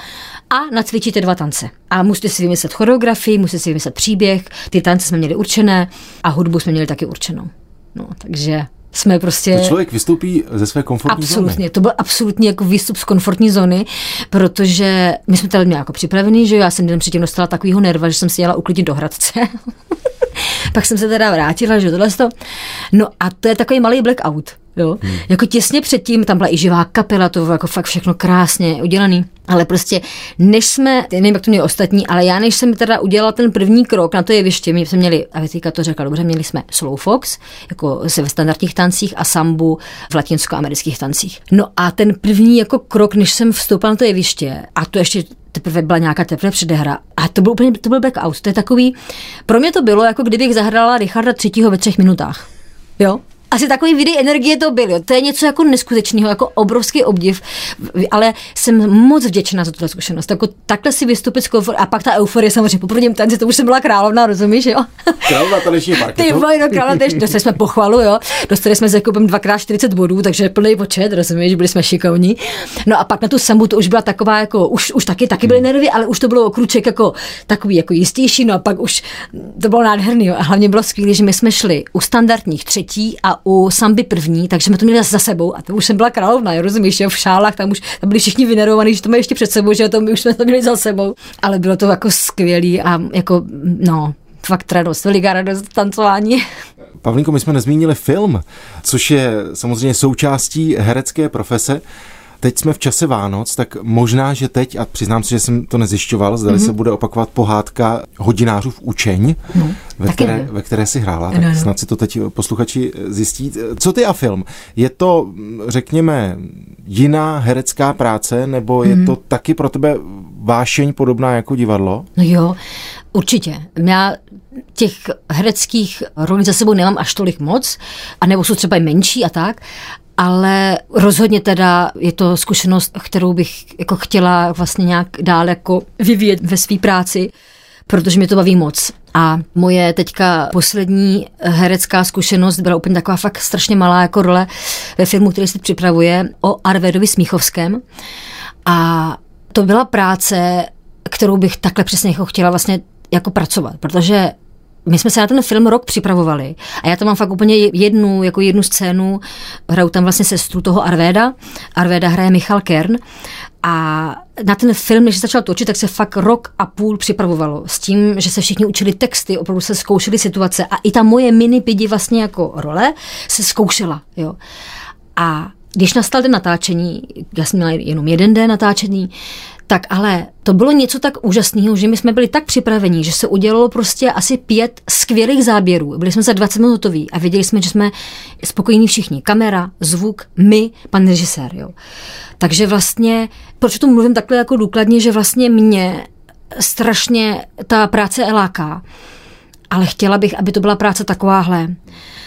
a nacvičíte dva tance. A musíte si vymyslet choreografii, musíte si vymyslet příběh, ty tance jsme měli určené a hudbu jsme měli taky určenou. No, takže jsme prostě... To člověk vystoupí ze své komfortní absolutně, zóny. to byl absolutně jako výstup z komfortní zóny, protože my jsme tady měli jako připravený, že já jsem den předtím dostala takovýho nerva, že jsem si jela uklidnit do Hradce. Pak jsem se teda vrátila, že tohle to. No a to je takový malý blackout. Jo? Hmm. Jako těsně předtím tam byla i živá kapela, to bylo jako fakt všechno krásně udělaný. Ale prostě, než jsme, nevím, jak to měli ostatní, ale já než jsem teda udělala ten první krok na to jeviště, my jsme měli, a teďka to řekla dobře, měli jsme slow fox, jako se ve standardních tancích a sambu v latinskoamerických tancích. No a ten první jako krok, než jsem vstoupila na to jeviště, a to ještě teprve byla nějaká teprve předehra. A to byl úplně, to byl blackout. To je takový, pro mě to bylo, jako kdybych zahrala Richarda třetího ve třech minutách. Jo? Asi takový vidy energie to byl. To je něco jako neskutečného, jako obrovský obdiv, ale jsem moc vděčná za tuto zkušenost. Jako takhle si vystupit z komfort a pak ta euforie samozřejmě po prvním tanci, to už jsem byla královna, rozumíš, jo? Královna taneční parketu. Ty vole, no královna dostali jsme pochvalu, jo. Dostali jsme s Jakubem dvakrát 40 bodů, takže plný počet, rozumíš, byli jsme šikovní. No a pak na tu sambu to už byla taková jako, už, už taky, taky byly nervy, ale už to bylo kruček jako takový jako jistější, no a pak už to bylo nádherný, jo. A hlavně bylo skvělé, že my jsme šli u standardních třetí a u samby první, takže jsme to měli za sebou a to už jsem byla královna, jo, rozumíš, jo, v šálách tam už tam byli všichni vynerovaní, že to mají ještě před sebou, že to my už jsme to měli za sebou, ale bylo to jako skvělý a jako, no, fakt radost, veliká radost tancování. Pavlínko, my jsme nezmínili film, což je samozřejmě součástí herecké profese. Teď jsme v čase Vánoc, tak možná, že teď, a přiznám se, že jsem to nezjišťoval, zda mm-hmm. se bude opakovat pohádka hodinářů v učeň, no, ve, které, ve které si hrála, tak no, no. snad si to teď posluchači zjistí. Co ty a film? Je to, řekněme, jiná herecká práce, nebo je mm-hmm. to taky pro tebe vášeň podobná jako divadlo? No jo, určitě. Já těch hereckých rolí za sebou nemám až tolik moc, a nebo jsou třeba i menší a tak, ale rozhodně teda je to zkušenost, kterou bych jako chtěla vlastně nějak dál jako vyvíjet ve své práci protože mě to baví moc. A moje teďka poslední herecká zkušenost byla úplně taková fakt strašně malá jako role ve filmu, který se připravuje o Arvedovi Smíchovském. A to byla práce, kterou bych takhle přesně jako chtěla vlastně jako pracovat, protože my jsme se na ten film rok připravovali a já tam mám fakt úplně jednu, jako jednu scénu, hraju tam vlastně sestru toho Arvéda, Arvéda hraje Michal Kern a na ten film, než se začal točit, tak se fakt rok a půl připravovalo s tím, že se všichni učili texty, opravdu se zkoušeli situace a i ta moje mini pidi vlastně jako role se zkoušela. Jo. A když nastal den natáčení, já jsem měla jenom jeden den natáčení, tak ale to bylo něco tak úžasného, že my jsme byli tak připraveni, že se udělalo prostě asi pět skvělých záběrů. Byli jsme za 20 minut hotoví a věděli jsme, že jsme spokojení všichni. Kamera, zvuk, my, pan režisér. Jo. Takže vlastně, proč to mluvím takhle jako důkladně, že vlastně mě strašně ta práce láká, ale chtěla bych, aby to byla práce takováhle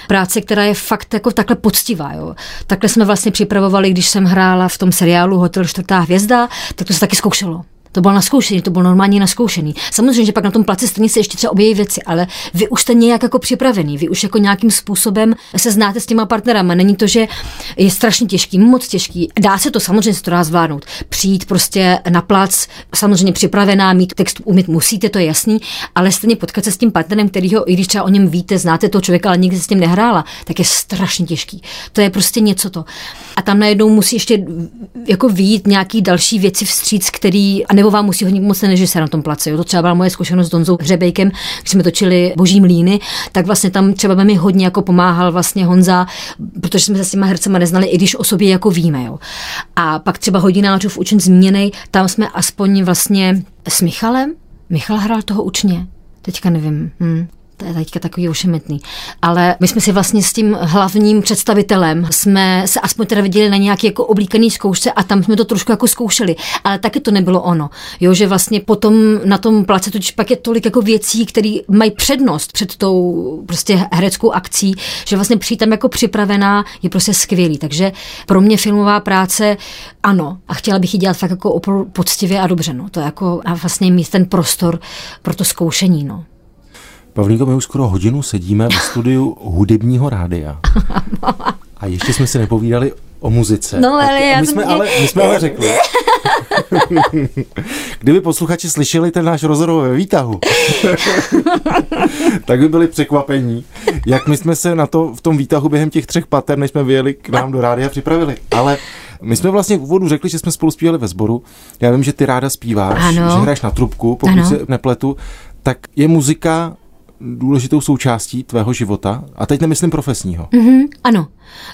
práce, která je fakt jako takhle poctivá. Jo. Takhle jsme vlastně připravovali, když jsem hrála v tom seriálu Hotel čtvrtá hvězda, tak to se taky zkoušelo. To bylo naskoušený, to bylo normálně naskoušený. Samozřejmě, že pak na tom placi stejně se ještě třeba objeví věci, ale vy už jste nějak jako připravený, vy už jako nějakým způsobem se znáte s těma partnerama. Není to, že je strašně těžký, moc těžký. Dá se to, samozřejmě se to dá zvládnout. Přijít prostě na plac, samozřejmě připravená, mít text umít musíte, to je jasný, ale stejně potkat se s tím partnerem, kterýho, i když třeba o něm víte, znáte toho člověka, ale nikdy se s tím nehrála, tak je strašně těžký. To je prostě něco to. A tam najednou musí ještě jako výjít nějaký další věci vstříc, který, a nebo vám musí hodně moc ten se na tom place. Jo. To třeba byla moje zkušenost s Donzou Hřebejkem, když jsme točili Boží mlíny, tak vlastně tam třeba mi hodně jako pomáhal vlastně Honza, protože jsme se s těma hercema neznali, i když o sobě jako víme. Jo. A pak třeba hodinářův učen zmíněný, tam jsme aspoň vlastně s Michalem, Michal hrál toho učně, teďka nevím. Hm to je teďka takový ošemetný. Ale my jsme si vlastně s tím hlavním představitelem jsme se aspoň teda viděli na nějaký jako oblíkaný zkoušce a tam jsme to trošku jako zkoušeli. Ale taky to nebylo ono. Jo, že vlastně potom na tom place totiž pak je tolik jako věcí, které mají přednost před tou prostě hereckou akcí, že vlastně přijít tam jako připravená je prostě skvělý. Takže pro mě filmová práce ano. A chtěla bych ji dělat fakt jako poctivě a dobře. No. To je jako a vlastně mít ten prostor pro to zkoušení. No. Pavlínko, my už skoro hodinu sedíme v studiu hudebního rádia. A ještě jsme si nepovídali o muzice. No, ale já my jsme, ale, my jsme ale řekli. Kdyby posluchači slyšeli ten náš rozhovor ve výtahu, tak by byli překvapení, jak my jsme se na to v tom výtahu během těch třech pater, než jsme vyjeli k nám do rádia, připravili. Ale my jsme vlastně v úvodu řekli, že jsme spolu zpívali ve sboru. Já vím, že ty ráda zpíváš, ano. že hraješ na trubku, pokud ano. se nepletu. Tak je muzika důležitou součástí tvého života? A teď nemyslím profesního. Mm-hmm, ano,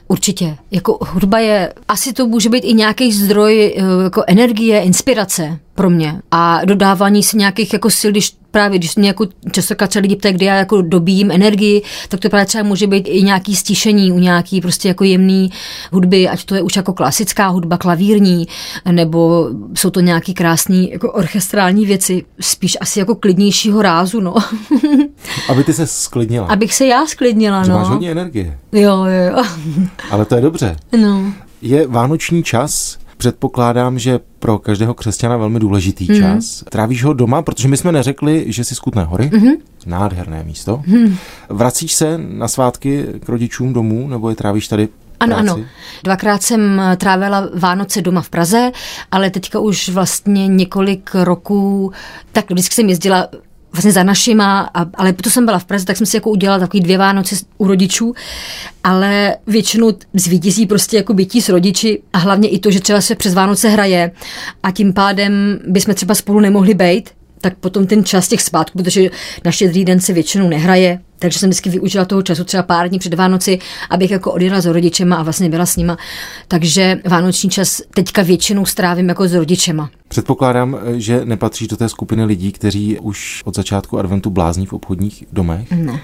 určitě. Jako hudba je, asi to může být i nějaký zdroj eh, jako energie, inspirace pro mě a dodávání si nějakých jako sil, když právě, když mě jako častokrát lidi ptají, kde já jako dobíjím energii, tak to právě třeba může být i nějaký stíšení u nějaký prostě jako jemný hudby, ať to je už jako klasická hudba, klavírní, nebo jsou to nějaký krásný jako orchestrální věci, spíš asi jako klidnějšího rázu, no. Aby ty se sklidnila. Abych se já sklidnila, Že no. máš hodně energie. Jo, jo, jo. Ale to je dobře. No. Je vánoční čas, předpokládám, že pro každého křesťana velmi důležitý mm. čas. Trávíš ho doma, protože my jsme neřekli, že jsi skutné hory. Mm-hmm. Nádherné místo. Mm. Vracíš se na svátky k rodičům domů, nebo je trávíš tady ano, práci? ano. Dvakrát jsem trávila Vánoce doma v Praze, ale teďka už vlastně několik roků, tak vždycky jsem jezdila vlastně za našima, a, ale to jsem byla v Praze, tak jsem si jako udělala takový dvě Vánoce u rodičů, ale většinou zvítězí prostě jako bytí s rodiči a hlavně i to, že třeba se přes Vánoce hraje a tím pádem bychom třeba spolu nemohli být, tak potom ten čas těch svátků, protože na štědrý den se většinou nehraje, takže jsem vždycky využila toho času třeba pár dní před Vánoci, abych jako odjela s rodičema a vlastně byla s nima. Takže vánoční čas teďka většinou strávím jako s rodičema. Předpokládám, že nepatříš do té skupiny lidí, kteří už od začátku adventu blázní v obchodních domech? Ne.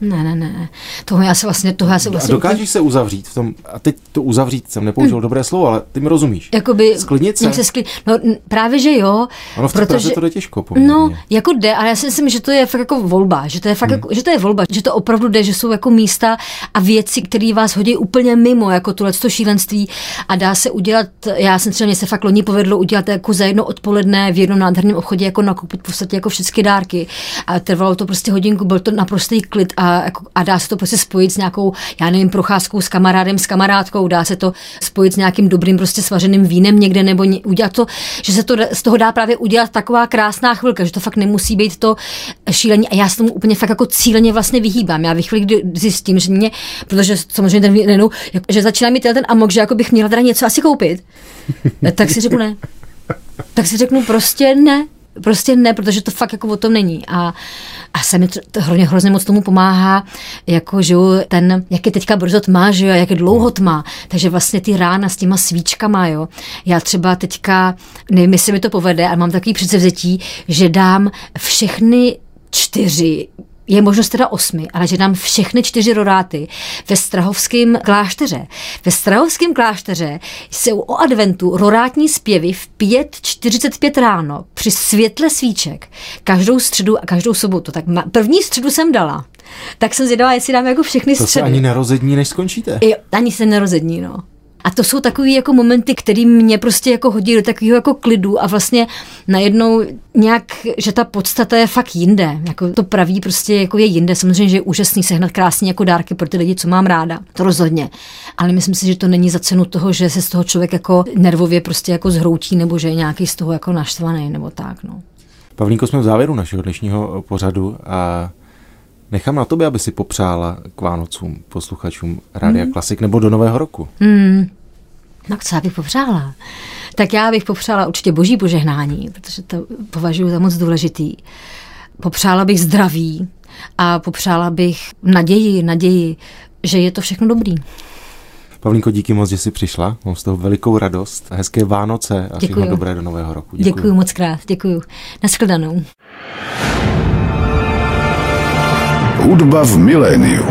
Ne, ne, ne. Toho já se vlastně, toho já se vlastně... A dokážeš se uzavřít v tom, a teď to uzavřít jsem nepoužil hmm. dobré slovo, ale ty mi rozumíš. Jakoby... Sklidnit se? se skli... No právě, že jo. Ono v té protože... to jde těžko poměrně. No, jako jde, ale já si myslím, že to je fakt jako volba, že to je fakt hmm. jako, že to je volba, že to opravdu jde, že jsou jako místa a věci, které vás hodí úplně mimo, jako tohle to šílenství a dá se udělat, já jsem třeba, mě se fakt loni povedlo udělat jako za jedno odpoledne v jednom nádherném obchodě jako nakoupit v podstatě jako všechny dárky a trvalo to prostě hodinku, byl to naprostý klid a, jako, a dá se to prostě spojit s nějakou, já nevím, procházkou s kamarádem, s kamarádkou, dá se to spojit s nějakým dobrým prostě svařeným vínem někde nebo ně, udělat to, že se to z toho dá právě udělat taková krásná chvilka, že to fakt nemusí být to šílení a já se tomu úplně fakt jako cíleně vlastně vyhýbám. Já ve chvíli, kdy zjistím, že mě, protože samozřejmě ten vín, že začíná mi ten amok, že jako bych měla teda něco asi koupit, tak si řeknu ne. Tak si řeknu prostě ne. Prostě ne, protože to fakt jako o tom není. A, a se mi to, to hrozně, hrozně moc tomu pomáhá, jako, že ten, jak je teďka brzo tma, že jo, jak je dlouho tma, takže vlastně ty rána s těma svíčkama, jo. Já třeba teďka, nevím, jestli mi to povede, ale mám takový předsevzetí, že dám všechny čtyři je možnost teda osmi, ale že dám všechny čtyři roráty ve Strahovském klášteře. Ve Strahovském klášteře jsou o adventu rorátní zpěvy v 5.45 ráno při světle svíček. Každou středu a každou sobotu. Tak první středu jsem dala. Tak jsem zvědavá, jestli dám jako všechny to středy. To se ani nerozední, než skončíte. Jo, ani se nerozední, no. A to jsou takové jako momenty, které mě prostě jako hodí do takového jako klidu a vlastně najednou nějak, že ta podstata je fakt jinde. Jako to praví prostě jako je jinde. Samozřejmě, že je úžasný sehnat krásně jako dárky pro ty lidi, co mám ráda. To rozhodně. Ale myslím si, že to není za cenu toho, že se z toho člověk jako nervově prostě jako zhroutí nebo že je nějaký z toho jako naštvaný nebo tak. No. Pavlínko, jsme v závěru našeho dnešního pořadu a Nechám na tobě, aby si popřála k Vánocům posluchačům Rádia mm. Klasik nebo do Nového roku. Mm. No co já bych popřála? Tak já bych popřála určitě boží požehnání, protože to považuji za moc důležitý. Popřála bych zdraví a popřála bych naději, naději, že je to všechno dobrý. Pavlínko, díky moc, že jsi přišla. Mám z toho velikou radost. Hezké Vánoce a všechno dobré do nového roku. Děkuji. děkuji moc krát. Děkuji. Naschledanou. Hudba v miléniu.